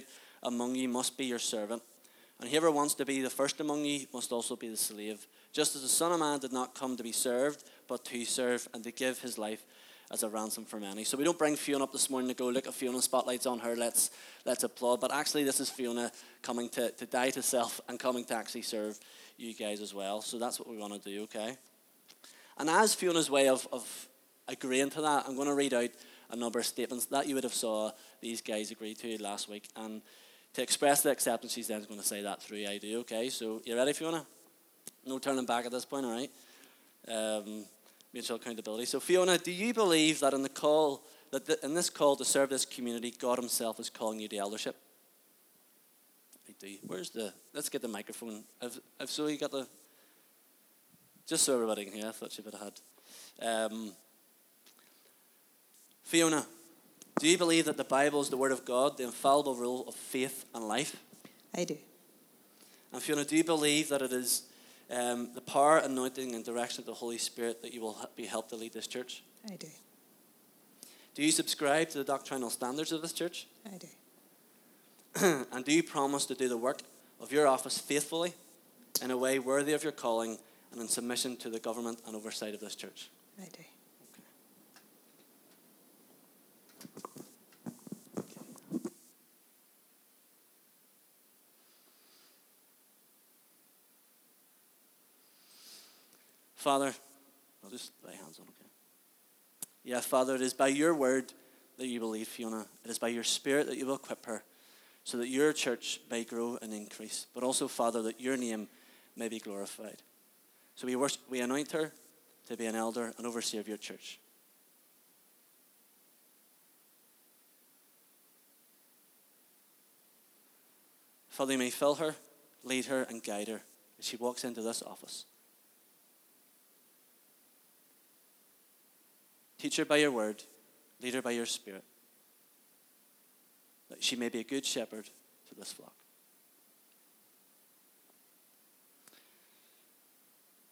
great among you must be your servant. And whoever wants to be the first among you must also be the slave. Just as the Son of Man did not come to be served, but to serve and to give his life as a ransom for many. So we don't bring Fiona up this morning to go look at Fiona, spotlights on her, let's, let's applaud. But actually, this is Fiona coming to, to die to self and coming to actually serve you guys as well. So that's what we want to do, okay? And as Fiona's way of, of agreeing to that, I'm going to read out a number of statements that you would have saw these guys agree to last week. And to express the acceptance, she's then going to say that through I do, okay? So you ready, Fiona? No turning back at this point, all right? Um, mutual accountability. So Fiona, do you believe that in the call, that the, in this call to serve this community, God himself is calling you to eldership? I do. Where's the, let's get the microphone. Have, so, you got the, just so everybody can hear, I thought you would have had. Um, Fiona, do you believe that the Bible is the Word of God, the infallible rule of faith and life? I do. And Fiona, do you believe that it is um, the power, anointing, and direction of the Holy Spirit that you will be helped to lead this church? I do. Do you subscribe to the doctrinal standards of this church? I do. and do you promise to do the work of your office faithfully, in a way worthy of your calling, and in submission to the government and oversight of this church? I do. Father, I'll just lay hands on, okay? Yeah, Father, it is by your word that you believe, Fiona. It is by your spirit that you will equip her so that your church may grow and increase, but also, Father, that your name may be glorified. So we, worship, we anoint her to be an elder and overseer of your church. Father, you may fill her, lead her, and guide her as she walks into this office. Teach her by your word, lead her by your spirit, that she may be a good shepherd to this flock.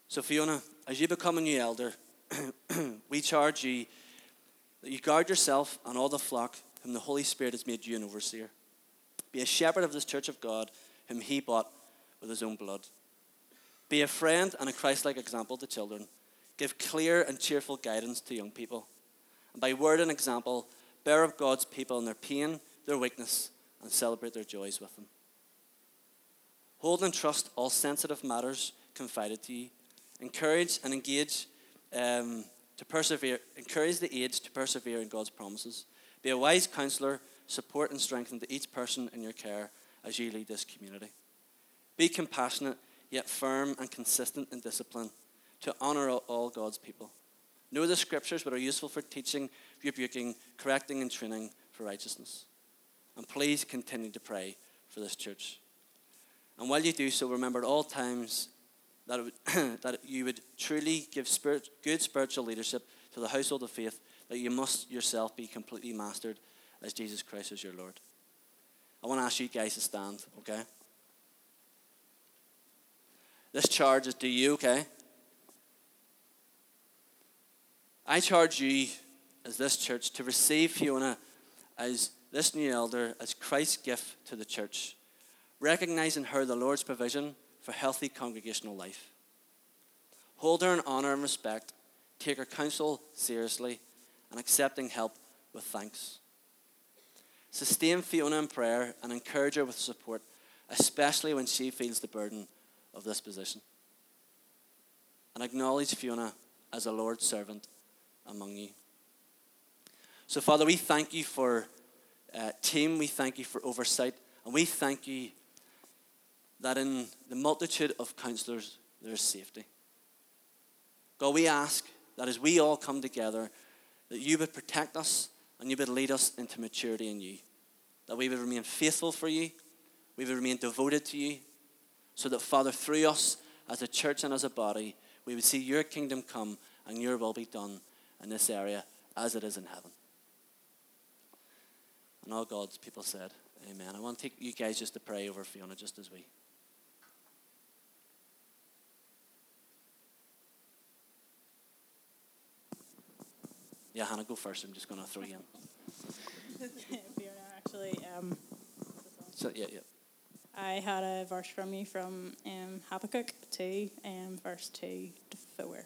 So, Fiona, as you become a new elder, we charge you that you guard yourself and all the flock whom the Holy Spirit has made you an overseer. Be a shepherd of this church of God whom he bought with his own blood. Be a friend and a Christ like example to children. Give clear and cheerful guidance to young people. And by word and example, bear up God's people in their pain, their weakness, and celebrate their joys with them. Hold and trust all sensitive matters confided to you. Encourage and engage um, to persevere. Encourage the aged to persevere in God's promises. Be a wise counselor. Support and strengthen to each person in your care as you lead this community. Be compassionate, yet firm and consistent in discipline to honor all God's people. Know the scriptures, but are useful for teaching, rebuking, correcting, and training for righteousness. And please continue to pray for this church. And while you do so, remember at all times that, would, that you would truly give spirit, good spiritual leadership to the household of faith, that you must yourself be completely mastered as Jesus Christ is your Lord. I want to ask you guys to stand, okay? This charge is to you, okay? I charge you, as this church, to receive Fiona as this new elder as Christ's gift to the church, recognizing her the Lord's provision for healthy congregational life. Hold her in honor and respect, take her counsel seriously, and accepting help with thanks. Sustain Fiona in prayer and encourage her with support, especially when she feels the burden of this position. And acknowledge Fiona as a Lord's servant among you. So, Father, we thank you for uh, team, we thank you for oversight, and we thank you that in the multitude of counselors, there's safety. God, we ask that as we all come together, that you would protect us and you would lead us into maturity in you. That we would remain faithful for you, we would remain devoted to you, so that, Father, through us as a church and as a body, we would see your kingdom come and your will be done in this area as it is in heaven. And all God's people said, Amen. I want to take you guys just to pray over Fiona just as we. Yeah, Hannah, go first. I'm just going to throw you in. Fiona, actually, um, So, yeah, yeah. I had a verse from you from um, Habakkuk 2, um, verse 2 to 4.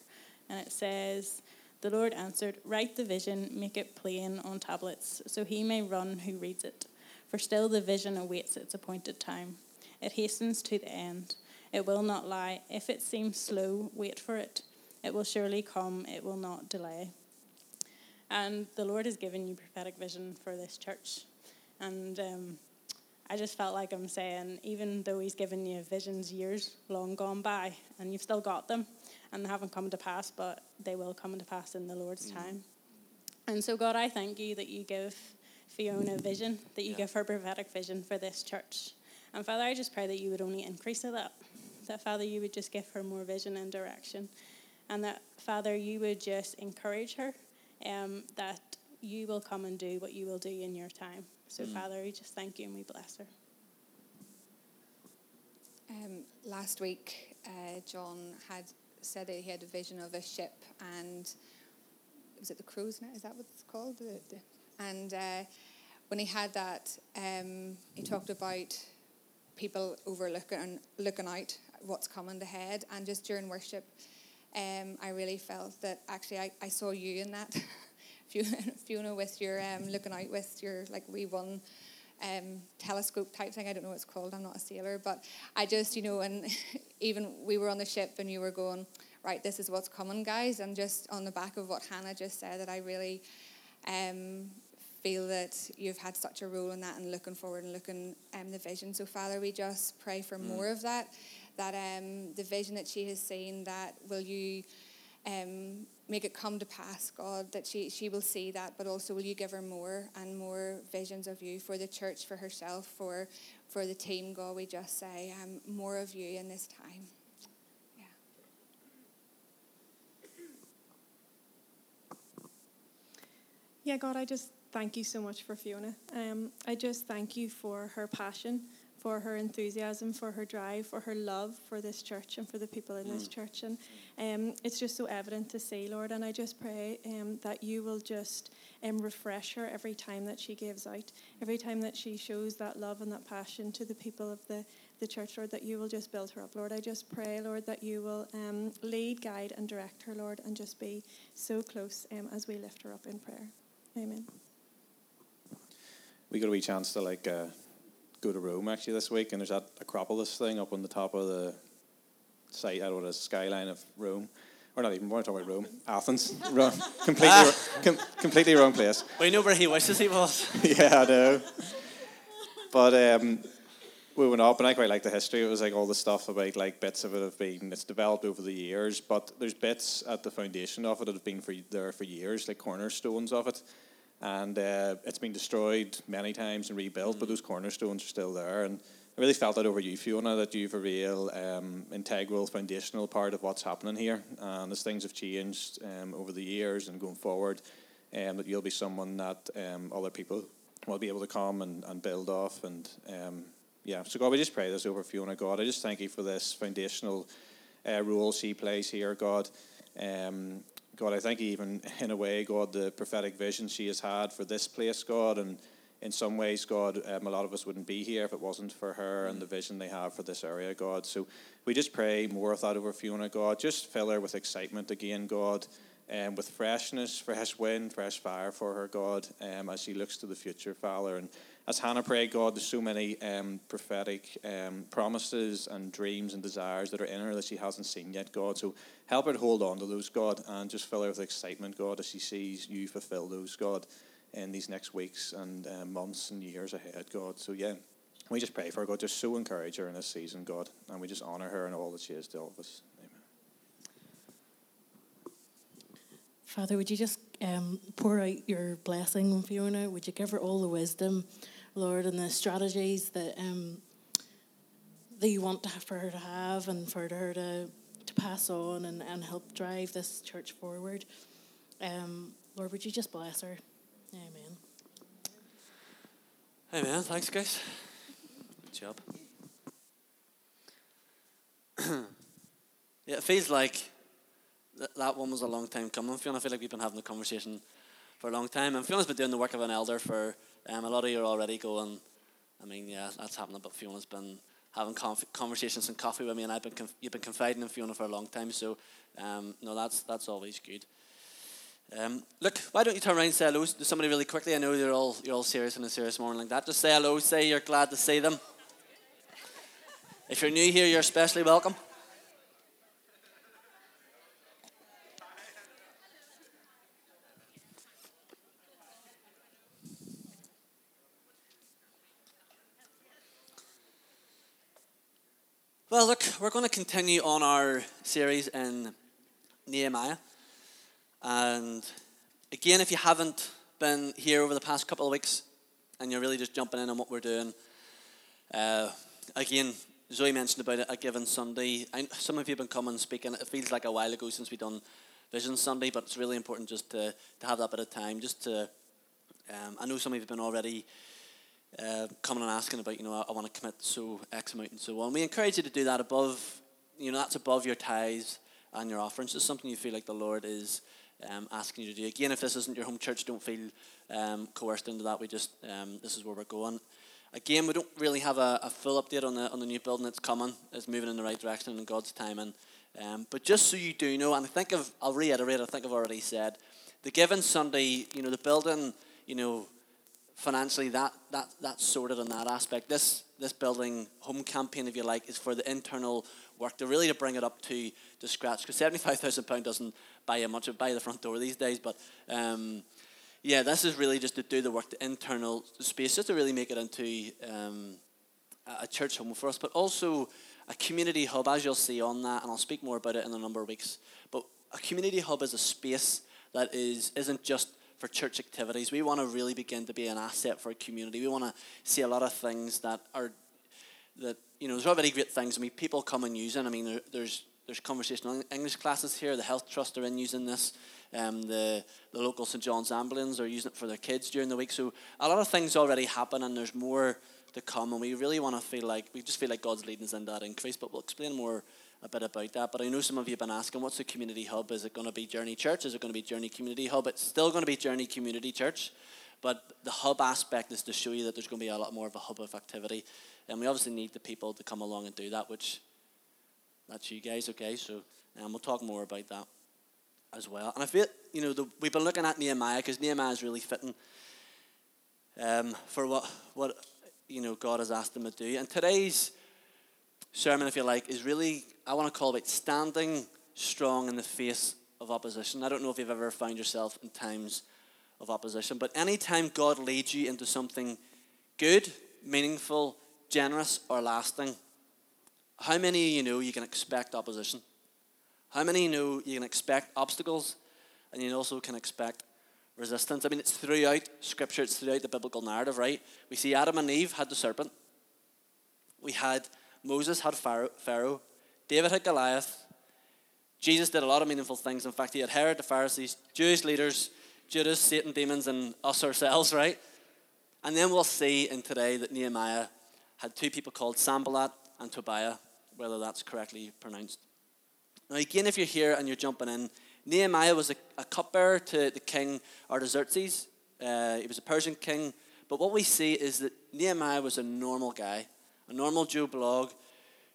And it says, The Lord answered, Write the vision, make it plain on tablets, so he may run who reads it. For still the vision awaits its appointed time. It hastens to the end. It will not lie. If it seems slow, wait for it. It will surely come, it will not delay. And the Lord has given you prophetic vision for this church. And um, I just felt like I'm saying, even though He's given you visions years long gone by, and you've still got them, and they haven't come to pass, but they will come to pass in the Lord's mm. time. And so, God, I thank you that you give Fiona vision, that you yeah. give her prophetic vision for this church. And Father, I just pray that you would only increase that. That, Father, you would just give her more vision and direction. And that, Father, you would just encourage her um, that you will come and do what you will do in your time. So, mm. Father, we just thank you and we bless her. Um, last week, uh, John had said that he had a vision of a ship, and was it the crow's nest? Is that what it's called? And uh, when he had that, um, he talked about people overlooking looking out what's coming ahead, and just during worship, um, I really felt that actually I, I saw you in that. Fiona, with your um, looking out with your like we one um, telescope type thing. I don't know what it's called. I'm not a sailor, but I just you know, and even we were on the ship and you were going right. This is what's coming, guys. And just on the back of what Hannah just said, that I really um, feel that you've had such a role in that and looking forward and looking um, the vision. So Father, we just pray for mm. more of that. That um, the vision that she has seen, that will you um, make it come to pass, God, that she, she will see that, but also will you give her more and more visions of you for the church, for herself, for, for the team, God. We just say um, more of you in this time. Yeah. Yeah, God, I just thank you so much for Fiona. Um, I just thank you for her passion for her enthusiasm, for her drive, for her love for this church and for the people in mm. this church. And um, it's just so evident to see, Lord. And I just pray um, that you will just um, refresh her every time that she gives out, every time that she shows that love and that passion to the people of the, the church, Lord, that you will just build her up, Lord. I just pray, Lord, that you will um, lead, guide, and direct her, Lord, and just be so close um, as we lift her up in prayer. Amen. We got a wee chance to like uh, go to Rome actually this week, and there's that Acropolis thing up on the top of the site. I don't know, the skyline of Rome. Or not even, we're talking about Rome. Athens. wrong, completely, ah. com- completely wrong place. We know where he wishes he was. yeah, I know. But um, we went up, and I quite like the history. It was like all the stuff about like bits of it have been it's developed over the years, but there's bits at the foundation of it that have been for there for years, like cornerstones of it and uh, it's been destroyed many times and rebuilt, mm. but those cornerstones are still there. And I really felt that over you, Fiona, that you've a real um, integral, foundational part of what's happening here. And as things have changed um, over the years and going forward, um, that you'll be someone that um, other people will be able to come and, and build off. And um, yeah, so God, we just pray this over Fiona, God. I just thank you for this foundational uh, role she plays here, God. Um, God, I thank you even in a way, God, the prophetic vision she has had for this place, God, and in some ways, God, um, a lot of us wouldn't be here if it wasn't for her and the vision they have for this area, God. So we just pray more of that over Fiona, God. Just fill her with excitement again, God, and um, with freshness, fresh wind, fresh fire for her, God, um, as she looks to the future, Father. And as Hannah prayed, God, there's so many um, prophetic um, promises and dreams and desires that are in her that she hasn't seen yet, God. So help her to hold on to those, God, and just fill her with excitement, God, as she sees you fulfill those, God, in these next weeks and uh, months and years ahead, God. So, yeah, we just pray for her, God. Just so encourage her in this season, God, and we just honor her and all that she is to all of us. Amen. Father, would you just um, pour out your blessing on Fiona? Would you give her all the wisdom, Lord, and the strategies that um, that you want for her to have and for her to, to pass on and, and help drive this church forward? Um, Lord, would you just bless her? Amen. Amen. Thanks, guys. Good job. yeah, it feels like that, one was a long time coming. Fiona, I feel like we've been having the conversation for a long time. And Fiona's been doing the work of an elder for um, a lot of you are already going, I mean, yeah, that's happening. But Fiona's been having conf- conversations and coffee with me, and I've been conf- you've been confiding in Fiona for a long time. So, um, no, that's that's always good. Um, look, why don't you turn around and say hello to somebody really quickly? I know you're all you're all serious in a serious morning like that. Just say hello. Say you're glad to see them. If you're new here, you're especially welcome. Well, look, we're going to continue on our series in Nehemiah. And again, if you haven't been here over the past couple of weeks and you're really just jumping in on what we're doing, uh, again, Zoe mentioned about it a given Sunday. I, some of you have been coming speaking. It feels like a while ago since we've done Vision Sunday, but it's really important just to, to have that bit of time. Just to, um, I know some of you have been already uh, coming and asking about, you know, I, I want to commit so X amount and so on. We encourage you to do that above, you know, that's above your tithes and your offerings. It's something you feel like the Lord is um, asking you to do. Again, if this isn't your home church, don't feel um, coerced into that. We just, um, this is where we're going. Again, we don't really have a, a, full update on the on the new building that's coming. It's moving in the right direction in God's timing. Um, but just so you do know, and I think of, I'll reiterate. I think I've already said, the given Sunday, you know, the building, you know, financially that that that's sorted in that aspect. This this building home campaign, if you like, is for the internal work to really to bring it up to to scratch. Because seventy five thousand pound doesn't buy you much. of buy the front door these days, but. Um, yeah, this is really just to do the work, the internal space, just to really make it into um, a church home for us, but also a community hub, as you'll see on that, and I'll speak more about it in a number of weeks. But a community hub is a space that is isn't just for church activities. We want to really begin to be an asset for a community. We want to see a lot of things that are that you know. There's already great things. I mean, people come and use it. I mean, there, there's there's conversational English classes here. The Health Trust are in using this. Um, the, the local St. John's Ambulance are using it for their kids during the week. So a lot of things already happen, and there's more to come. And we really want to feel like, we just feel like God's leading us in that increase. But we'll explain more a bit about that. But I know some of you have been asking, what's the community hub? Is it going to be Journey Church? Is it going to be Journey Community Hub? It's still going to be Journey Community Church. But the hub aspect is to show you that there's going to be a lot more of a hub of activity. And we obviously need the people to come along and do that, which that's you guys, okay? So um, we'll talk more about that as well. And I feel, you know, the, we've been looking at Nehemiah because Nehemiah is really fitting um, for what, what, you know, God has asked him to do. And today's sermon, if you like, is really, I want to call it standing strong in the face of opposition. I don't know if you've ever found yourself in times of opposition, but anytime God leads you into something good, meaningful, generous, or lasting, how many of you know you can expect opposition? How many know you can expect obstacles and you also can expect resistance? I mean, it's throughout Scripture, it's throughout the biblical narrative, right? We see Adam and Eve had the serpent. We had Moses had Pharaoh. David had Goliath. Jesus did a lot of meaningful things. In fact, he had Herod, the Pharisees, Jewish leaders, Judas, Satan, demons, and us ourselves, right? And then we'll see in today that Nehemiah had two people called Sanballat and Tobiah, whether that's correctly pronounced. Now, again, if you're here and you're jumping in, Nehemiah was a, a cupbearer to the king Artaxerxes. Uh, he was a Persian king. But what we see is that Nehemiah was a normal guy, a normal Joe blog,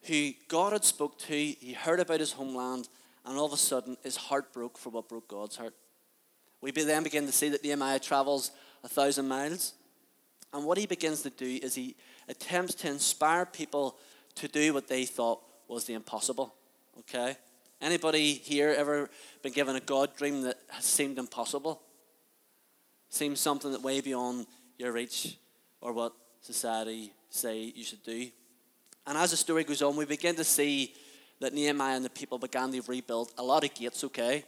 who God had spoke to. He heard about his homeland, and all of a sudden, his heart broke for what broke God's heart. We then begin to see that Nehemiah travels a thousand miles. And what he begins to do is he attempts to inspire people to do what they thought was the impossible. Okay? Anybody here ever been given a God dream that has seemed impossible? Seems something that way beyond your reach or what society say you should do. And as the story goes on, we begin to see that Nehemiah and the people began to rebuild a lot of gates, okay?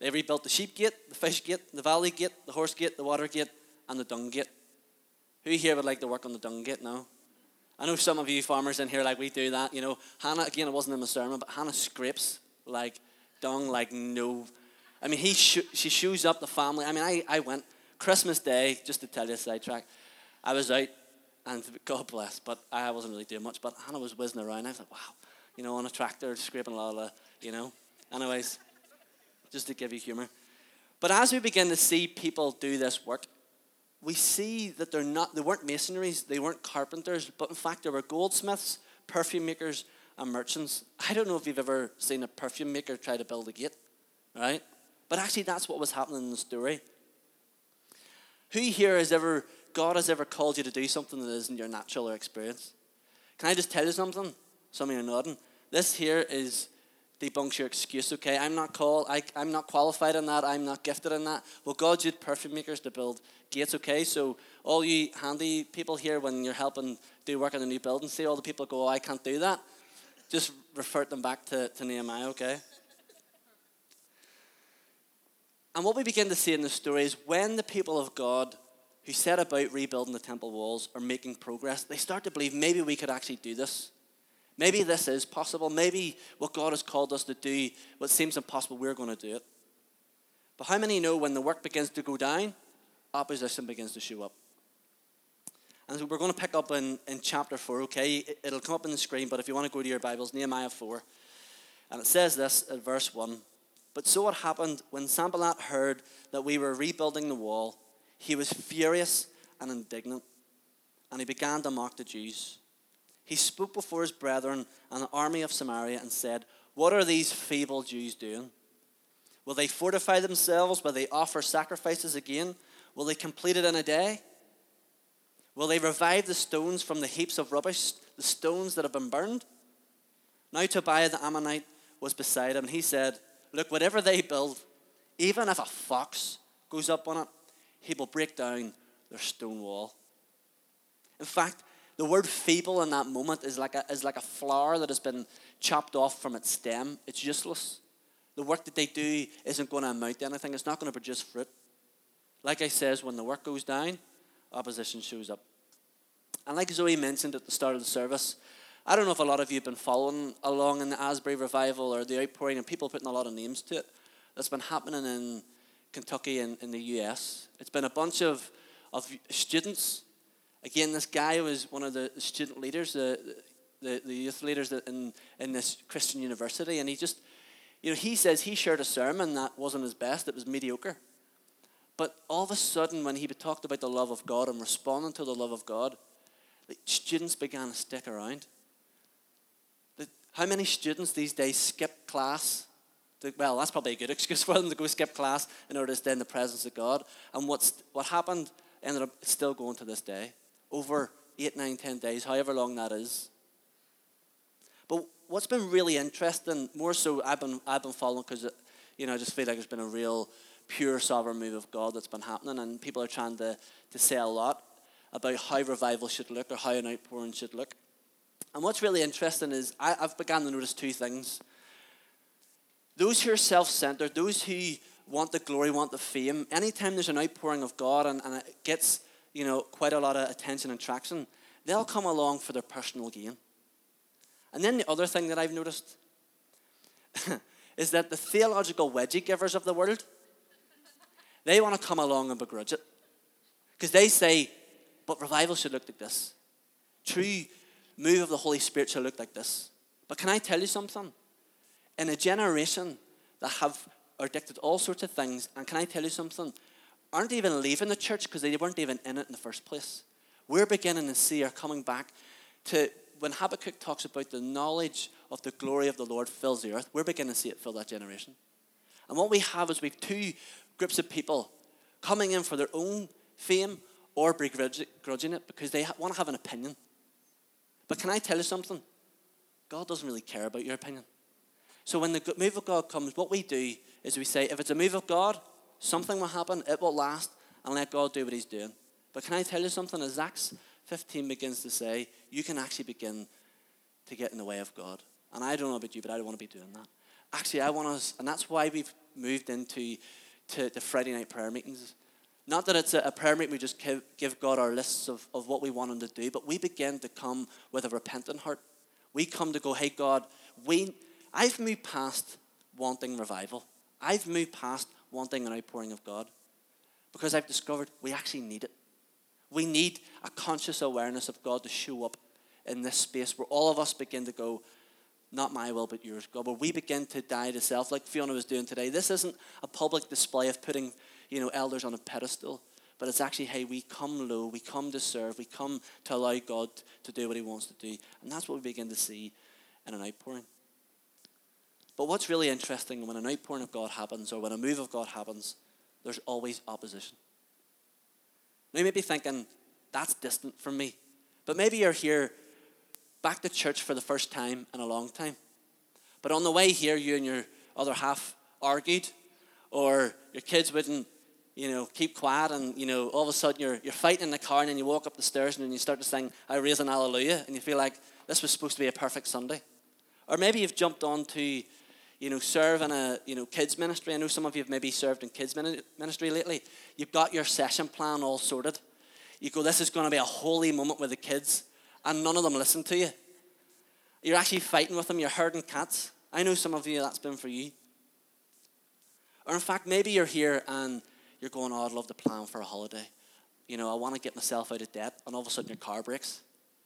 They rebuilt the sheep gate, the fish gate, the valley gate, the horse gate, the water gate, and the dung gate. Who here would like to work on the dung gate now? I know some of you farmers in here like we do that. You know, Hannah again. It wasn't in the sermon, but Hannah scrapes like dung like no. I mean, he sh- she shoes up the family. I mean, I, I went Christmas Day just to tell you a sidetrack. I was out, and God bless, but I wasn't really doing much. But Hannah was whizzing around. I was like, wow, you know, on a tractor scraping a lot of, you know. Anyways, just to give you humor. But as we begin to see people do this work, we see that they're not, they weren't masonries, they weren't carpenters, but in fact, they were goldsmiths, perfume makers, and merchants. I don't know if you've ever seen a perfume maker try to build a gate, right? But actually, that's what was happening in the story. Who here has ever, God has ever called you to do something that isn't your natural or experience? Can I just tell you something? Some of you are nodding. This here is debunks your excuse, okay? I'm not called, I, I'm not qualified in that, I'm not gifted in that. Well, God used perfume makers to build gates, okay? So, all you handy people here, when you're helping do work in a new building, see all the people go, oh, I can't do that. Just refer them back to, to Nehemiah, okay? And what we begin to see in the story is when the people of God who set about rebuilding the temple walls are making progress, they start to believe maybe we could actually do this. Maybe this is possible. Maybe what God has called us to do, what seems impossible, we're going to do it. But how many know when the work begins to go down, opposition begins to show up? And so we're going to pick up in, in chapter 4, okay? It'll come up on the screen, but if you want to go to your Bibles, Nehemiah 4. And it says this at verse 1 But so it happened when Sanballat heard that we were rebuilding the wall, he was furious and indignant, and he began to mock the Jews he spoke before his brethren and the army of Samaria and said, What are these feeble Jews doing? Will they fortify themselves? Will they offer sacrifices again? Will they complete it in a day? Will they revive the stones from the heaps of rubbish, the stones that have been burned? Now Tobiah the Ammonite was beside him, and he said, Look, whatever they build, even if a fox goes up on it, he will break down their stone wall. In fact, the word feeble in that moment is like, a, is like a flower that has been chopped off from its stem. It's useless. The work that they do isn't going to amount to anything, it's not going to produce fruit. Like I says, when the work goes down, opposition shows up. And like Zoe mentioned at the start of the service, I don't know if a lot of you have been following along in the Asbury revival or the outpouring, and people putting a lot of names to it. That's been happening in Kentucky and in the US. It's been a bunch of, of students Again, this guy was one of the student leaders, the, the, the youth leaders in, in this Christian university, and he just, you know, he says he shared a sermon that wasn't his best, it was mediocre. But all of a sudden, when he talked about the love of God and responding to the love of God, the students began to stick around. How many students these days skip class? To, well, that's probably a good excuse for them to go skip class in order to stay in the presence of God. And what's, what happened ended up still going to this day over eight, nine, ten days, however long that is. But what's been really interesting, more so I've been, I've been following because, you know, I just feel like there's been a real pure sovereign move of God that's been happening, and people are trying to, to say a lot about how revival should look or how an outpouring should look. And what's really interesting is I, I've begun to notice two things. Those who are self centered, those who want the glory, want the fame, anytime there's an outpouring of God and, and it gets you know, quite a lot of attention and traction, they'll come along for their personal gain. And then the other thing that I've noticed is that the theological wedgie givers of the world, they want to come along and begrudge it. Because they say, but revival should look like this. True move of the Holy Spirit should look like this. But can I tell you something? In a generation that have addicted all sorts of things, and can I tell you something? aren't even leaving the church because they weren't even in it in the first place. We're beginning to see are coming back to when Habakkuk talks about the knowledge of the glory of the Lord fills the earth, we're beginning to see it fill that generation. And what we have is we have two groups of people coming in for their own fame or begrudging it because they want to have an opinion. But can I tell you something? God doesn't really care about your opinion. So when the move of God comes, what we do is we say, if it's a move of God, Something will happen, it will last, and let God do what He's doing. But can I tell you something? As Acts 15 begins to say, you can actually begin to get in the way of God. And I don't know about you, but I don't want to be doing that. Actually, I want us, and that's why we've moved into to the Friday night prayer meetings. Not that it's a, a prayer meeting, we just give, give God our lists of, of what we want Him to do, but we begin to come with a repentant heart. We come to go, hey, God, we, I've moved past wanting revival. I've moved past wanting an outpouring of God. Because I've discovered we actually need it. We need a conscious awareness of God to show up in this space where all of us begin to go, not my will, but yours, God. Where we begin to die to self, like Fiona was doing today. This isn't a public display of putting, you know, elders on a pedestal, but it's actually, hey, we come low, we come to serve, we come to allow God to do what He wants to do. And that's what we begin to see in an outpouring. But what's really interesting when an outpouring of God happens or when a move of God happens, there's always opposition. Now you may be thinking, that's distant from me. But maybe you're here back to church for the first time in a long time. But on the way here, you and your other half argued, or your kids wouldn't, you know, keep quiet, and you know, all of a sudden you're you're fighting in the car, and then you walk up the stairs, and you start to sing "I Raise an Hallelujah," and you feel like this was supposed to be a perfect Sunday. Or maybe you've jumped on to, you know, serve in a you know kids ministry. I know some of you have maybe served in kids ministry lately. You've got your session plan all sorted. You go, this is going to be a holy moment with the kids, and none of them listen to you. You're actually fighting with them, you're herding cats. I know some of you that's been for you. Or in fact, maybe you're here and you're going, oh, I'd love to plan for a holiday. You know, I want to get myself out of debt, and all of a sudden your car breaks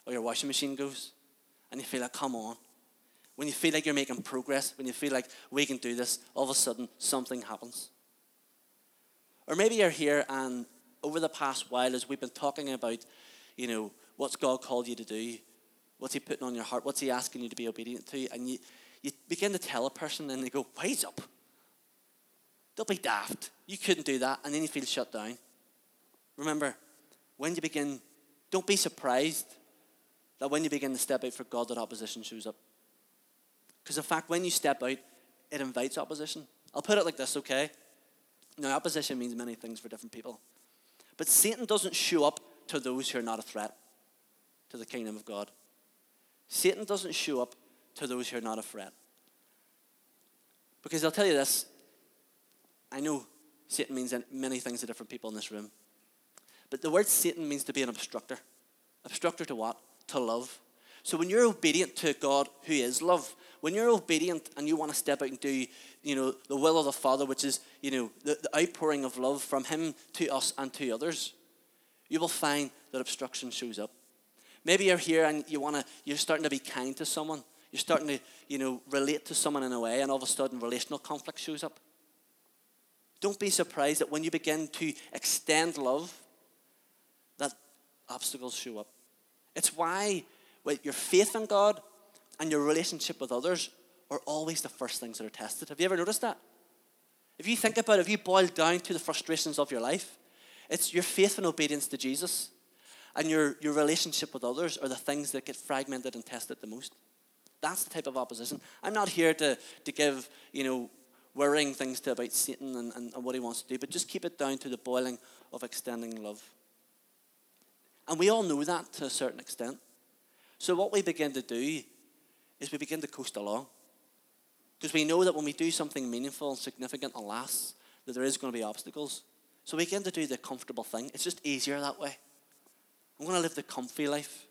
or your washing machine goes, and you feel like, come on. When you feel like you're making progress, when you feel like we can do this, all of a sudden something happens. Or maybe you're here and over the past while, as we've been talking about, you know, what's God called you to do, what's He putting on your heart, what's He asking you to be obedient to, and you, you begin to tell a person, and they go, wise up. They'll be daft. You couldn't do that, and then you feel shut down. Remember, when you begin, don't be surprised that when you begin to step out for God, that opposition shows up. Because in fact, when you step out, it invites opposition. I'll put it like this, okay? Now, opposition means many things for different people. But Satan doesn't show up to those who are not a threat to the kingdom of God. Satan doesn't show up to those who are not a threat. Because I'll tell you this I know Satan means many things to different people in this room. But the word Satan means to be an obstructor. Obstructor to what? To love. So when you're obedient to God who is love, when you're obedient and you want to step out and do, you know, the will of the Father, which is, you know, the, the outpouring of love from Him to us and to others, you will find that obstruction shows up. Maybe you're here and you want to, you're starting to be kind to someone. You're starting to, you know, relate to someone in a way, and all of a sudden relational conflict shows up. Don't be surprised that when you begin to extend love, that obstacles show up. It's why with your faith in God and your relationship with others are always the first things that are tested. Have you ever noticed that? If you think about it, if you boil down to the frustrations of your life, it's your faith and obedience to Jesus and your, your relationship with others are the things that get fragmented and tested the most. That's the type of opposition. I'm not here to, to give, you know, worrying things to about Satan and, and, and what he wants to do, but just keep it down to the boiling of extending love. And we all know that to a certain extent. So, what we begin to do is we begin to coast along. Because we know that when we do something meaningful and significant and lasts, that there is going to be obstacles. So, we begin to do the comfortable thing. It's just easier that way. I'm going to live the comfy life.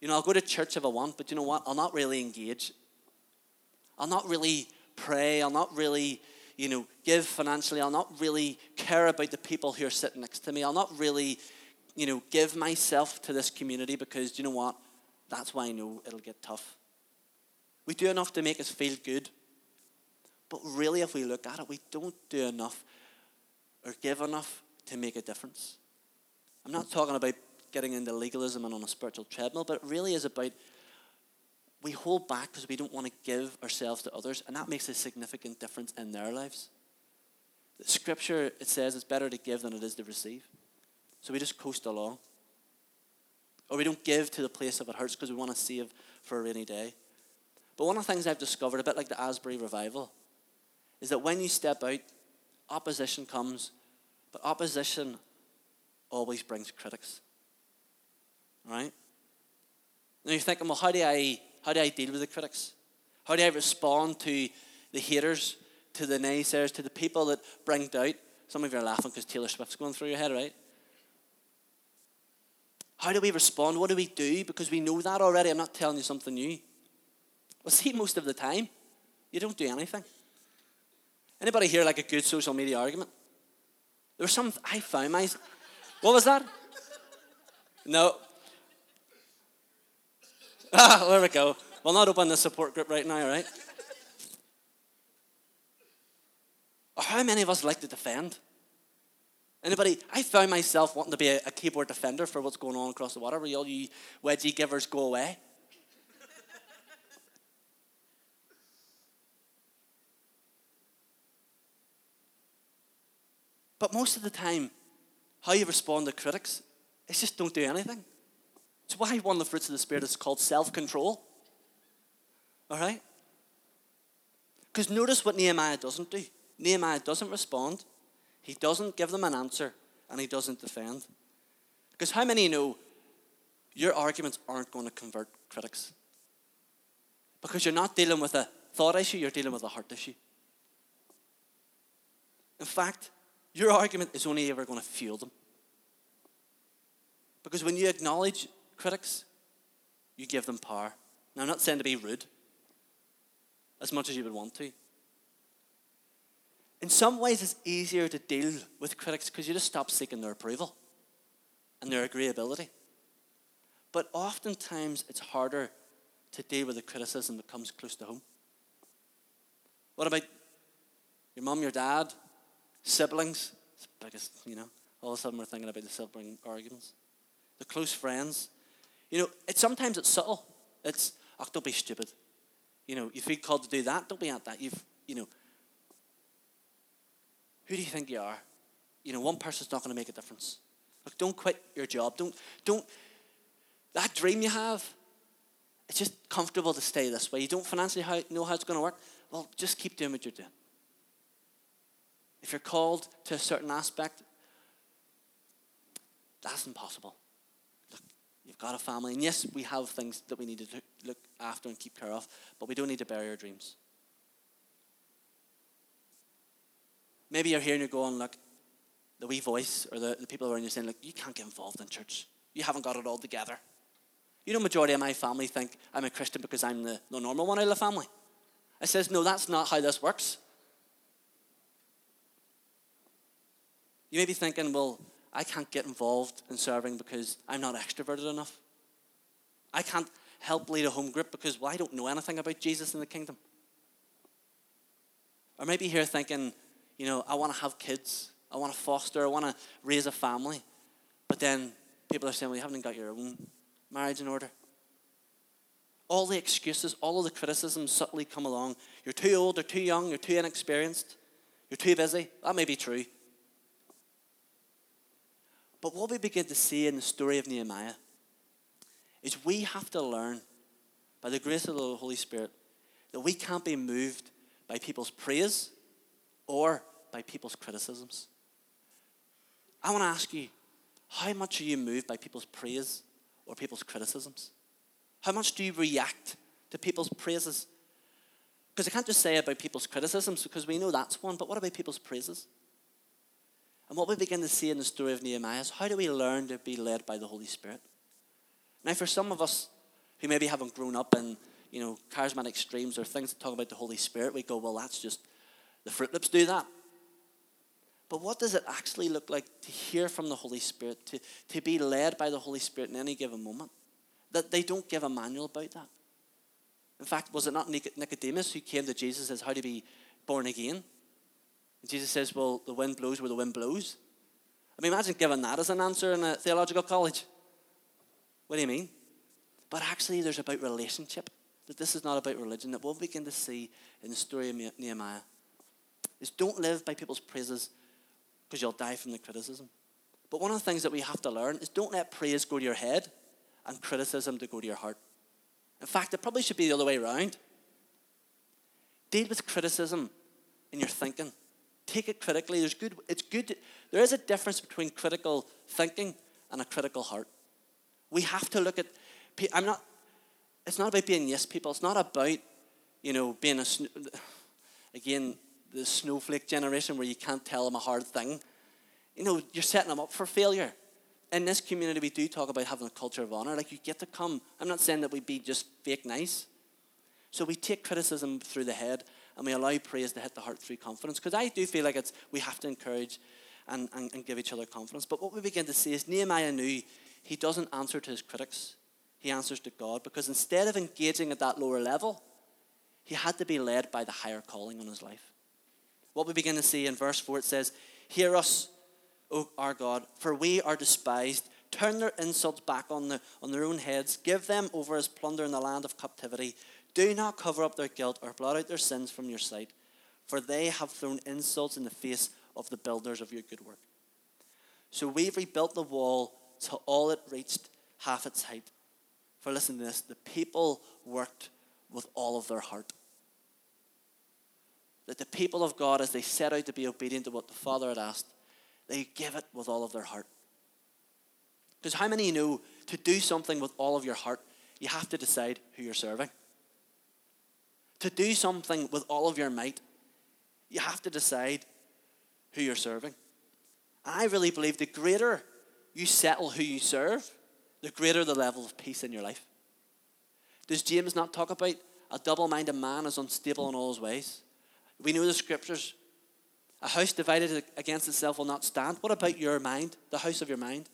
You know, I'll go to church if I want, but you know what? I'll not really engage. I'll not really pray. I'll not really, you know, give financially. I'll not really care about the people who are sitting next to me. I'll not really you know, give myself to this community because, you know what? That's why I know it'll get tough. We do enough to make us feel good. But really, if we look at it, we don't do enough or give enough to make a difference. I'm not talking about getting into legalism and on a spiritual treadmill, but it really is about we hold back because we don't want to give ourselves to others, and that makes a significant difference in their lives. The scripture, it says it's better to give than it is to receive. So we just coast along. Or we don't give to the place if it hurts because we want to save for a rainy day. But one of the things I've discovered, a bit like the Asbury revival, is that when you step out, opposition comes, but opposition always brings critics. Right? Now you're thinking, well, how do I how do I deal with the critics? How do I respond to the haters, to the naysayers, to the people that bring doubt? Some of you are laughing because Taylor Swift's going through your head, right? How do we respond? What do we do? Because we know that already. I'm not telling you something new. Well, see, most of the time, you don't do anything. Anybody here like a good social media argument? There was some, I found my, what was that? No. Ah, there we go. We'll not open the support group right now, right? How many of us like to defend? Anybody? I found myself wanting to be a, a keyboard defender for what's going on across the water. Where all you wedgie givers go away. But most of the time, how you respond to critics is just don't do anything. It's why one of the fruits of the Spirit is called self control. All right? Because notice what Nehemiah doesn't do. Nehemiah doesn't respond, he doesn't give them an answer, and he doesn't defend. Because how many know your arguments aren't going to convert critics? Because you're not dealing with a thought issue, you're dealing with a heart issue. In fact, your argument is only ever going to fuel them. Because when you acknowledge critics, you give them power. Now, I'm not saying to be rude, as much as you would want to. In some ways, it's easier to deal with critics because you just stop seeking their approval and their agreeability. But oftentimes, it's harder to deal with the criticism that comes close to home. What about your mum, your dad, siblings? It's the biggest, you know. All of a sudden, we're thinking about the sibling arguments. The close friends. You know, it's sometimes it's subtle. It's, oh, don't be stupid. You know, you feel called to do that, don't be at that. You've, you know, who do you think you are? You know, one person's not going to make a difference. Look, don't quit your job. Don't, don't, that dream you have, it's just comfortable to stay this way. You don't financially know how it's going to work. Well, just keep doing what you're doing. If you're called to a certain aspect, that's impossible. Look, you've got a family, and yes, we have things that we need to look after and keep care of, but we don't need to bury our dreams. Maybe you're here and you're going, look, the wee voice or the, the people around you saying, look, you can't get involved in church. You haven't got it all together. You know, majority of my family think I'm a Christian because I'm the, the normal one out of the family. I says, no, that's not how this works. You may be thinking, well, I can't get involved in serving because I'm not extroverted enough. I can't help lead a home group because, well, I don't know anything about Jesus and the kingdom. Or maybe here thinking, you know, I want to have kids, I want to foster, I want to raise a family. But then people are saying, well, you haven't got your own marriage in order. All the excuses, all of the criticisms subtly come along. You're too old, or too young, you're too inexperienced, you're too busy. That may be true. But what we begin to see in the story of Nehemiah is we have to learn, by the grace of the Holy Spirit, that we can't be moved by people's praise or by people's criticisms. I want to ask you, how much are you moved by people's praise or people's criticisms? How much do you react to people's praises? Because I can't just say about people's criticisms because we know that's one, but what about people's praises? And what we begin to see in the story of Nehemiah is how do we learn to be led by the Holy Spirit? Now, for some of us who maybe haven't grown up in you know charismatic streams or things that talk about the Holy Spirit, we go, well, that's just the Fruit Loops do that. But what does it actually look like to hear from the Holy Spirit, to, to be led by the Holy Spirit in any given moment? That they don't give a manual about that. In fact, was it not Nicodemus who came to Jesus as How to be born again? And Jesus says, Well, the wind blows where the wind blows. I mean, imagine giving that as an answer in a theological college. What do you mean? But actually, there's about relationship. That this is not about religion. That we'll begin to see in the story of Nehemiah is don't live by people's praises because you'll die from the criticism. But one of the things that we have to learn is don't let praise go to your head and criticism to go to your heart. In fact, it probably should be the other way around. Deal with criticism in your thinking take it critically. There's good, it's good. There is a difference between critical thinking and a critical heart. We have to look at. I'm not. It's not about being yes people. It's not about, you know, being a. Again, the snowflake generation where you can't tell them a hard thing. You know, you're setting them up for failure. In this community, we do talk about having a culture of honor. Like you get to come. I'm not saying that we be just fake nice. So we take criticism through the head and we allow praise to hit the heart through confidence. Because I do feel like it's we have to encourage and, and, and give each other confidence. But what we begin to see is Nehemiah knew he doesn't answer to his critics, he answers to God. Because instead of engaging at that lower level, he had to be led by the higher calling on his life. What we begin to see in verse 4, it says, Hear us, O our God, for we are despised. Turn their insults back on, the, on their own heads. Give them over as plunder in the land of captivity. Do not cover up their guilt or blot out their sins from your sight, for they have thrown insults in the face of the builders of your good work. So we've rebuilt the wall till all it reached half its height. For listen to this the people worked with all of their heart. That the people of God, as they set out to be obedient to what the Father had asked, they give it with all of their heart. Because how many know to do something with all of your heart, you have to decide who you're serving? To do something with all of your might, you have to decide who you're serving. And I really believe the greater you settle who you serve, the greater the level of peace in your life. Does James not talk about a double minded man is unstable in all his ways? We know the scriptures. A house divided against itself will not stand. What about your mind, the house of your mind?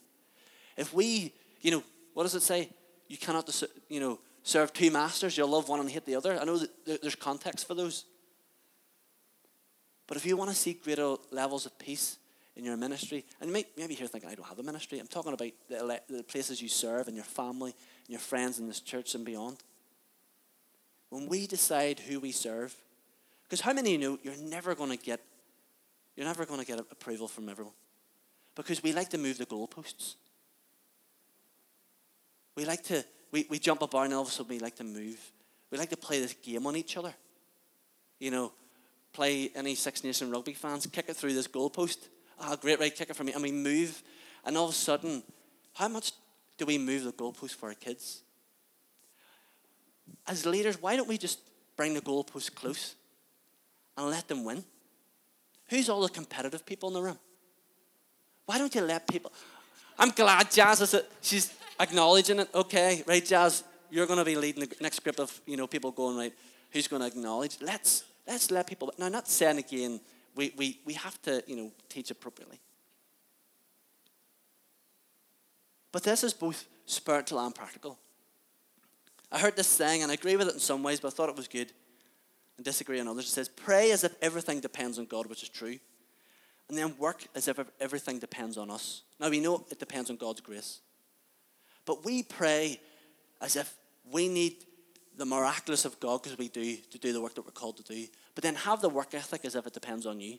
If we, you know, what does it say? You cannot, you know, serve two masters. You'll love one and hate the other. I know that there's context for those. But if you want to see greater levels of peace in your ministry, and maybe you're thinking, I don't have a ministry. I'm talking about the, the places you serve and your family and your friends in this church and beyond. When we decide who we serve, because how many of you know you're never going to get you're never going to get approval from everyone. Because we like to move the goalposts. We like to, we, we jump up and all of a sudden we like to move. We like to play this game on each other. You know, play any Six Nation rugby fans, kick it through this goalpost. Ah, oh, great right kicker for me. And we move, and all of a sudden, how much do we move the goalpost for our kids? As leaders, why don't we just bring the goalpost close and let them win? Who's all the competitive people in the room? Why don't you let people? I'm glad Jazz is it. She's acknowledging it. Okay, right, Jazz, you're going to be leading the next group of you know people going right. Who's going to acknowledge? Let's let's let people. Now, not saying again. We, we, we have to you know teach appropriately. But this is both spiritual and practical. I heard this saying, and I agree with it in some ways, but I thought it was good and disagree on others. It says, Pray as if everything depends on God, which is true. And then work as if everything depends on us. Now, we know it depends on God's grace. But we pray as if we need the miraculous of God because we do to do the work that we're called to do. But then have the work ethic as if it depends on you.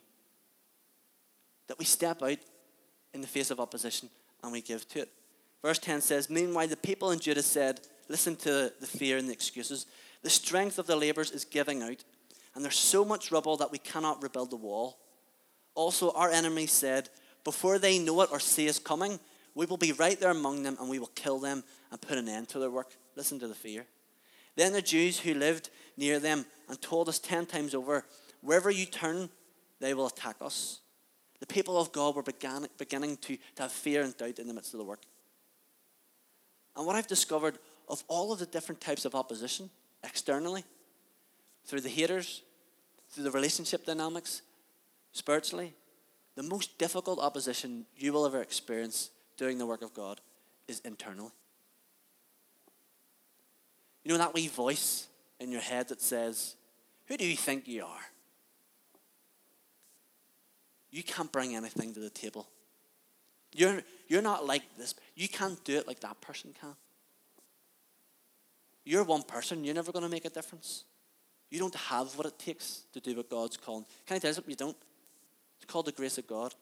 That we step out in the face of opposition and we give to it. Verse 10 says, Meanwhile, the people in Judah said, Listen to the fear and the excuses. The strength of the laborers is giving out, and there's so much rubble that we cannot rebuild the wall. Also, our enemies said, Before they know it or see us coming, we will be right there among them and we will kill them and put an end to their work. Listen to the fear. Then the Jews who lived near them and told us ten times over, Wherever you turn, they will attack us. The people of God were began, beginning to, to have fear and doubt in the midst of the work. And what I've discovered of all of the different types of opposition, externally, through the haters, through the relationship dynamics, spiritually, the most difficult opposition you will ever experience doing the work of God is internally. You know that wee voice in your head that says, Who do you think you are? You can't bring anything to the table. You're, you're not like this. You can't do it like that person can. You're one person, you're never going to make a difference. You don't have what it takes to do what God's calling. Can I tell you something? You don't. It's called the grace of God.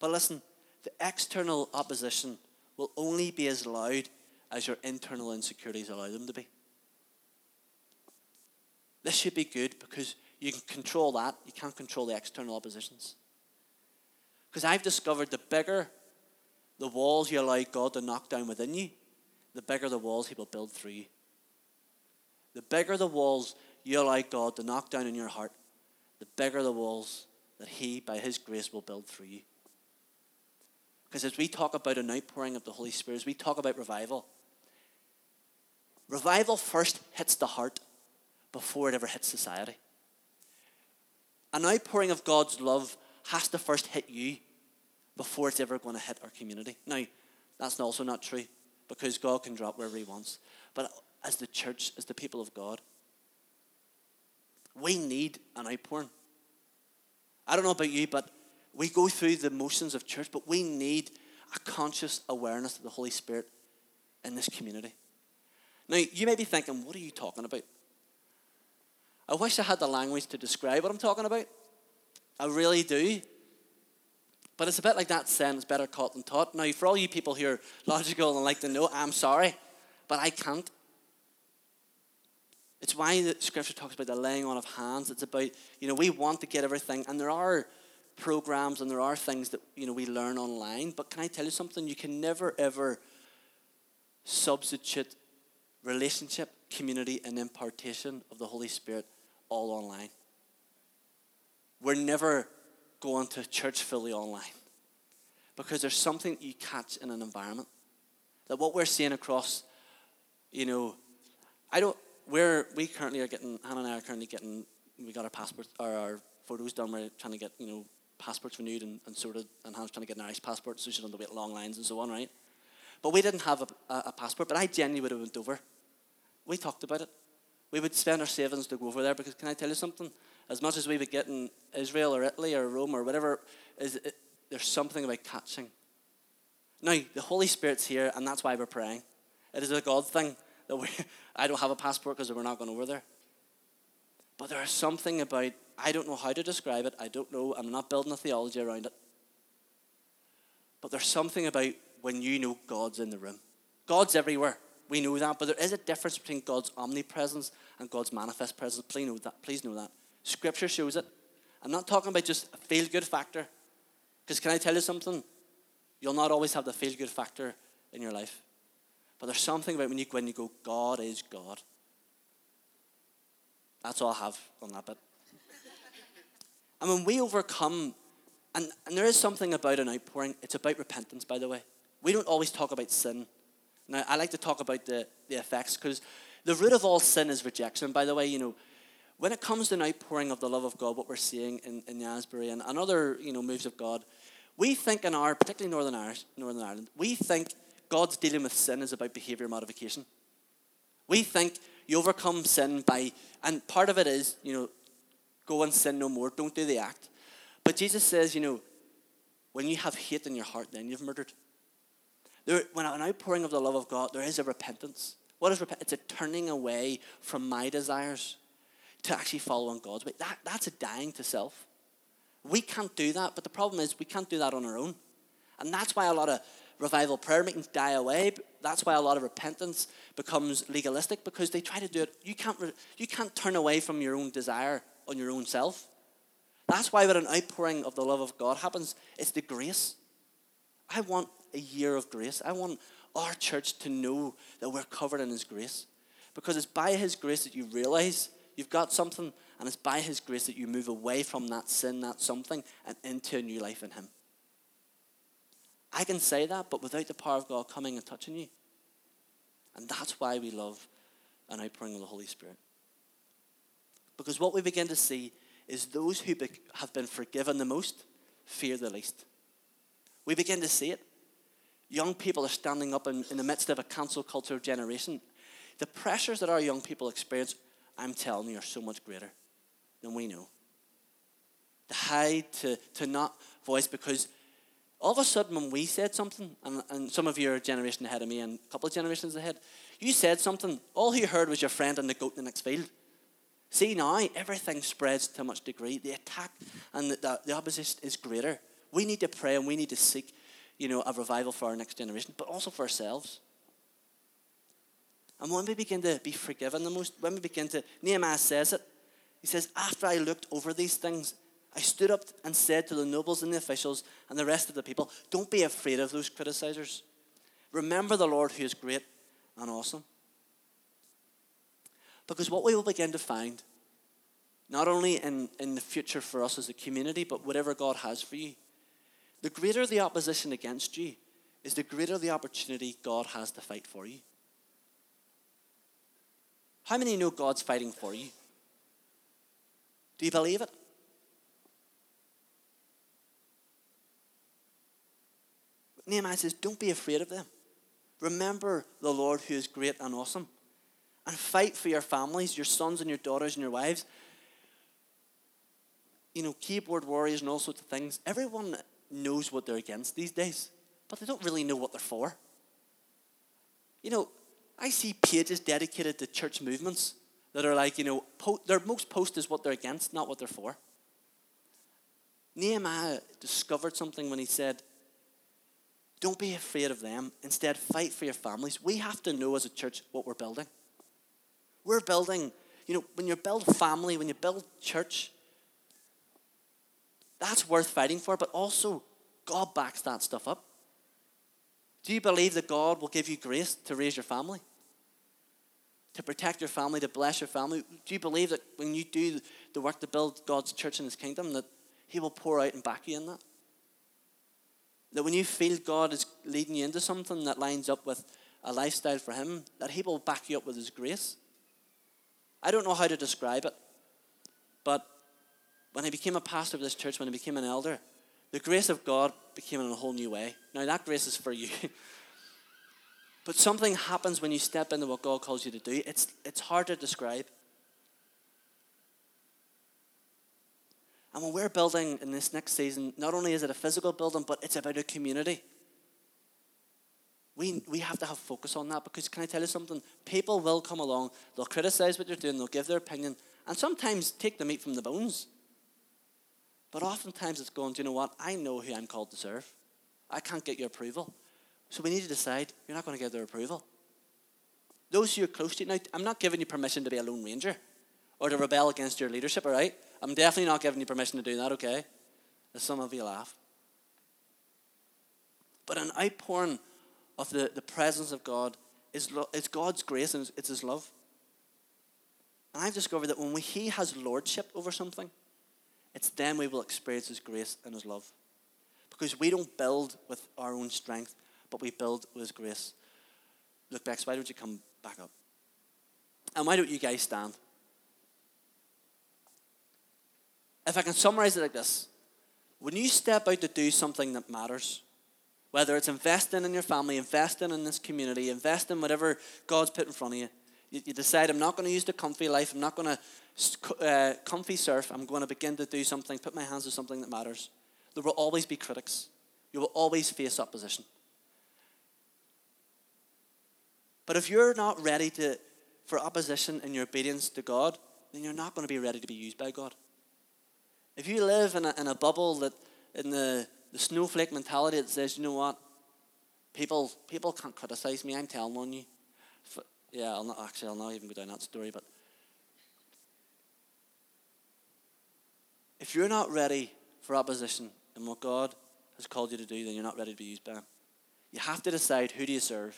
But listen, the external opposition will only be as loud as your internal insecurities allow them to be. This should be good because you can control that. You can't control the external oppositions. Because I've discovered the bigger the walls you allow God to knock down within you, the bigger the walls He will build through you. The bigger the walls you allow God to knock down in your heart, the bigger the walls that He, by His grace, will build through you. Because as we talk about an outpouring of the Holy Spirit, as we talk about revival, revival first hits the heart before it ever hits society. An outpouring of God's love has to first hit you before it's ever going to hit our community. Now, that's also not true because God can drop wherever He wants. But as the church, as the people of God, we need an outpouring. I don't know about you, but we go through the motions of church, but we need a conscious awareness of the Holy Spirit in this community. Now, you may be thinking, what are you talking about? I wish I had the language to describe what I'm talking about. I really do. But it's a bit like that saying, it's better caught than taught. Now, for all you people who are logical and like to know, I'm sorry, but I can't. It's why the scripture talks about the laying on of hands. It's about, you know, we want to get everything, and there are programs and there are things that, you know, we learn online. But can I tell you something? You can never, ever substitute relationship, community, and impartation of the Holy Spirit all online. We're never going to church fully online because there's something you catch in an environment. That what we're seeing across, you know, I don't, we're, we currently are getting, Hannah and I are currently getting, we got our passports, or our photos done, we're trying to get, you know, passports renewed and, and sorted, and Hannah's trying to get an Irish passport, so she's on the wait long lines and so on, right? But we didn't have a, a, a passport, but I genuinely would have went over. We talked about it. We would spend our savings to go over there because can I tell you something? As much as we would get in Israel or Italy or Rome or whatever, is it, there's something about catching. Now, the Holy Spirit's here, and that's why we're praying. It is a God thing that we, I don't have a passport because we're not going over there. But there is something about, I don't know how to describe it. I don't know. I'm not building a theology around it. But there's something about when you know God's in the room. God's everywhere. We know that. But there is a difference between God's omnipresence and God's manifest presence. Please know that. Please know that. Scripture shows it. I'm not talking about just a feel good factor. Because can I tell you something? You'll not always have the feel good factor in your life. But there's something about when you go you go, God is God. That's all I have on that bit. and when we overcome, and, and there is something about an outpouring, it's about repentance, by the way. We don't always talk about sin. Now, I like to talk about the, the effects because the root of all sin is rejection, by the way. You know, when it comes to an outpouring of the love of God, what we're seeing in, in Asbury and, and other you know, moves of God, we think in our, particularly Northern Irish, Northern Ireland, we think God's dealing with sin is about behavior modification. We think you overcome sin by, and part of it is, you know, go and sin no more, don't do the act. But Jesus says, you know, when you have hate in your heart, then you've murdered. There, when an outpouring of the love of God, there is a repentance. What is repentance? It's a turning away from my desires to actually follow on God's way. That, that's a dying to self. We can't do that, but the problem is we can't do that on our own. And that's why a lot of revival prayer meetings die away. That's why a lot of repentance becomes legalistic because they try to do it. You can't, you can't turn away from your own desire on your own self. That's why when an outpouring of the love of God happens, it's the grace. I want a year of grace. I want our church to know that we're covered in His grace. Because it's by His grace that you realize you've got something, and it's by His grace that you move away from that sin, that something, and into a new life in Him. I can say that, but without the power of God coming and touching you. And that's why we love an outpouring of the Holy Spirit. Because what we begin to see is those who have been forgiven the most fear the least. We begin to see it. Young people are standing up in, in the midst of a cancel culture generation. The pressures that our young people experience, I'm telling you, are so much greater than we know. To hide, to, to not voice, because all of a sudden when we said something, and, and some of your generation ahead of me and a couple of generations ahead, you said something, all you heard was your friend and the goat in the next field. See now, everything spreads to much degree. The attack and the, the, the opposition is greater. We need to pray and we need to seek, you know, a revival for our next generation, but also for ourselves. And when we begin to be forgiven the most, when we begin to, Nehemiah says it, he says, after I looked over these things, I stood up and said to the nobles and the officials and the rest of the people, Don't be afraid of those criticizers. Remember the Lord who is great and awesome. Because what we will begin to find, not only in, in the future for us as a community, but whatever God has for you, the greater the opposition against you is the greater the opportunity God has to fight for you. How many know God's fighting for you? Do you believe it? Nehemiah says, Don't be afraid of them. Remember the Lord who is great and awesome. And fight for your families, your sons and your daughters and your wives. you know, keyboard warriors and all sorts of things, everyone knows what they're against these days, but they don't really know what they're for. You know, I see pages dedicated to church movements that are like, you know, po- their most post is what they're against, not what they're for. Nehemiah discovered something when he said, Don't be afraid of them. Instead, fight for your families. We have to know as a church what we're building. We're building, you know, when you build family, when you build church, that's worth fighting for, but also God backs that stuff up. Do you believe that God will give you grace to raise your family? To protect your family, to bless your family? Do you believe that when you do the work to build God's church and his kingdom, that he will pour out and back you in that? That when you feel God is leading you into something that lines up with a lifestyle for him, that he will back you up with his grace? I don't know how to describe it, but when I became a pastor of this church, when I became an elder, the grace of God became in a whole new way. Now, that grace is for you. but something happens when you step into what God calls you to do. It's, it's hard to describe. And when we're building in this next season, not only is it a physical building, but it's about a community. We, we have to have focus on that because can I tell you something? People will come along, they'll criticize what you're doing, they'll give their opinion, and sometimes take the meat from the bones. But oftentimes it's going, do you know what? I know who I'm called to serve. I can't get your approval. So we need to decide you're not going to get their approval. Those who are close to you, now, I'm not giving you permission to be a lone ranger or to rebel against your leadership, all right? I'm definitely not giving you permission to do that, okay? As some of you laugh. But an outpouring of the, the presence of God is, lo- is God's grace and it's His love. And I've discovered that when we, He has lordship over something, it's then we will experience His grace and His love. Because we don't build with our own strength, but we build with grace. Look, Bex, why don't you come back up? And why don't you guys stand? If I can summarize it like this when you step out to do something that matters, whether it's investing in your family, investing in this community, investing in whatever God's put in front of you, you, you decide, I'm not going to use the comfy life, I'm not going to uh, comfy surf, I'm going to begin to do something, put my hands to something that matters. There will always be critics, you will always face opposition. But if you're not ready to, for opposition in your obedience to God, then you're not going to be ready to be used by God. If you live in a, in a bubble that, in the, the snowflake mentality that says, you know what, people, people can't criticize me, I'm telling on you. F- yeah, I'll not, actually, I'll not even go down that story, but if you're not ready for opposition in what God has called you to do, then you're not ready to be used by Him. You have to decide who do you serve.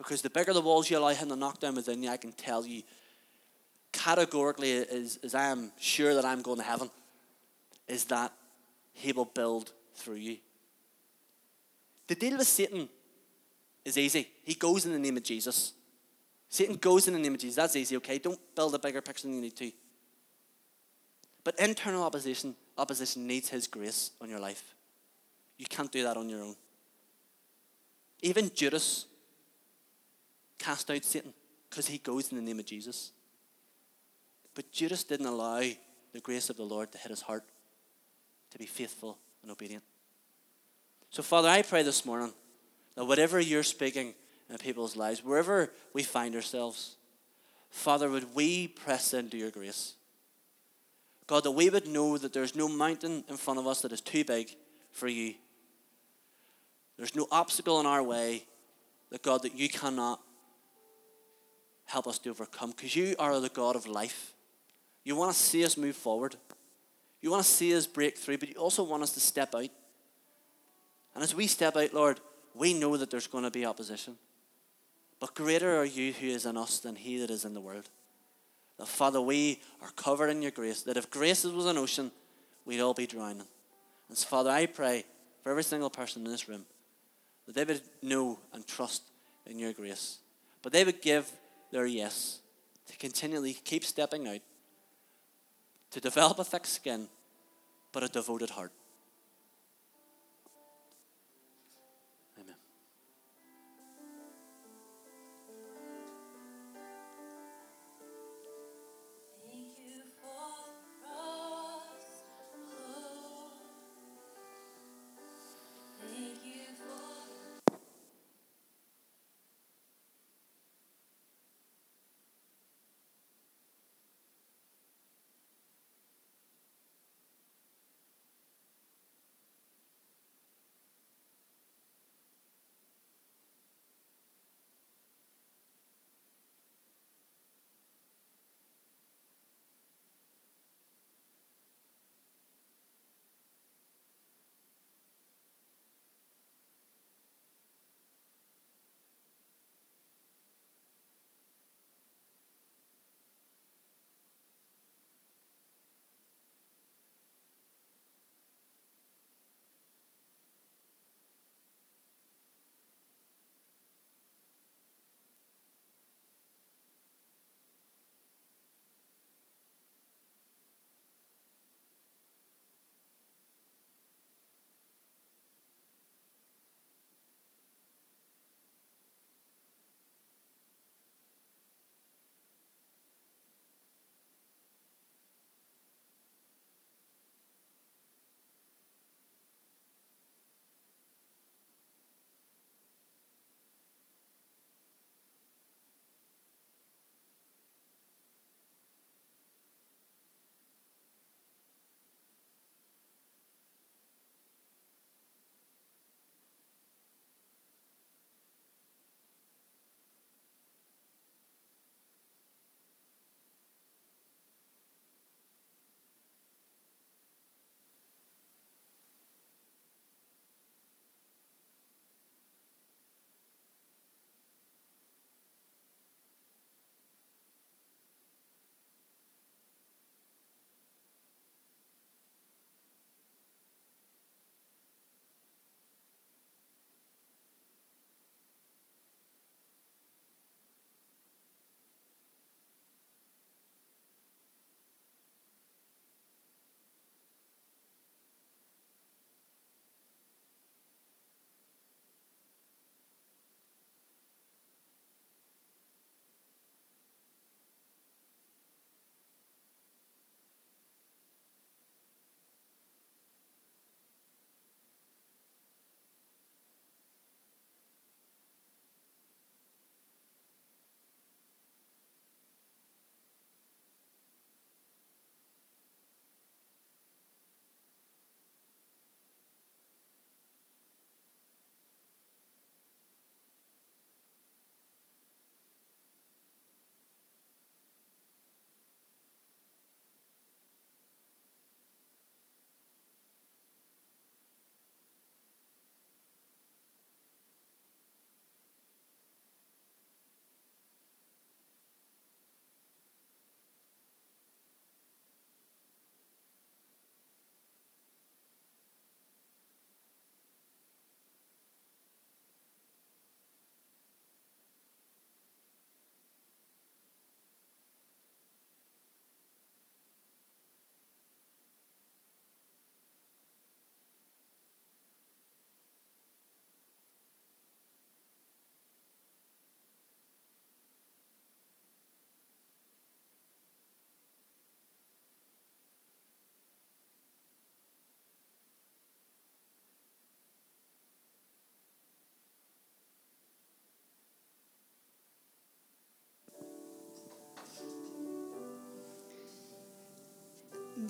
Because the bigger the walls you allow Him to knock down within you, I can tell you categorically, as, as I am sure that I'm going to heaven, is that He will build through you. The deal with Satan is easy. He goes in the name of Jesus. Satan goes in the name of Jesus. That's easy, okay? Don't build a bigger picture than you need to. But internal opposition, opposition needs His grace on your life. You can't do that on your own. Even Judas cast out Satan because he goes in the name of Jesus. But Judas didn't allow the grace of the Lord to hit his heart to be faithful and obedient. So, Father, I pray this morning that whatever you're speaking in people's lives, wherever we find ourselves, Father, would we press into your grace? God, that we would know that there's no mountain in front of us that is too big for you. There's no obstacle in our way that, God, that you cannot help us to overcome because you are the God of life. You want to see us move forward. You want to see us break through, but you also want us to step out. And as we step out, Lord, we know that there's going to be opposition. But greater are you who is in us than he that is in the world. That, Father, we are covered in your grace. That if grace was an ocean, we'd all be drowning. And so, Father, I pray for every single person in this room that they would know and trust in your grace. But they would give their yes to continually keep stepping out to develop a thick skin, but a devoted heart.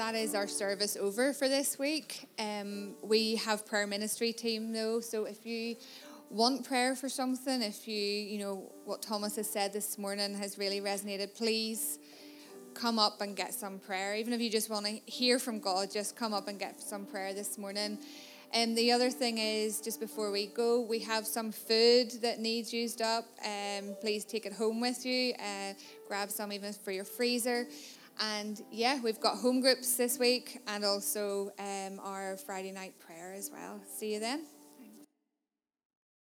That is our service over for this week. Um, we have prayer ministry team though, so if you want prayer for something, if you you know what Thomas has said this morning has really resonated, please come up and get some prayer. Even if you just want to hear from God, just come up and get some prayer this morning. And the other thing is, just before we go, we have some food that needs used up. Um, please take it home with you. Uh, grab some even for your freezer. And yeah, we've got home groups this week and also um, our Friday night prayer as well. See you then.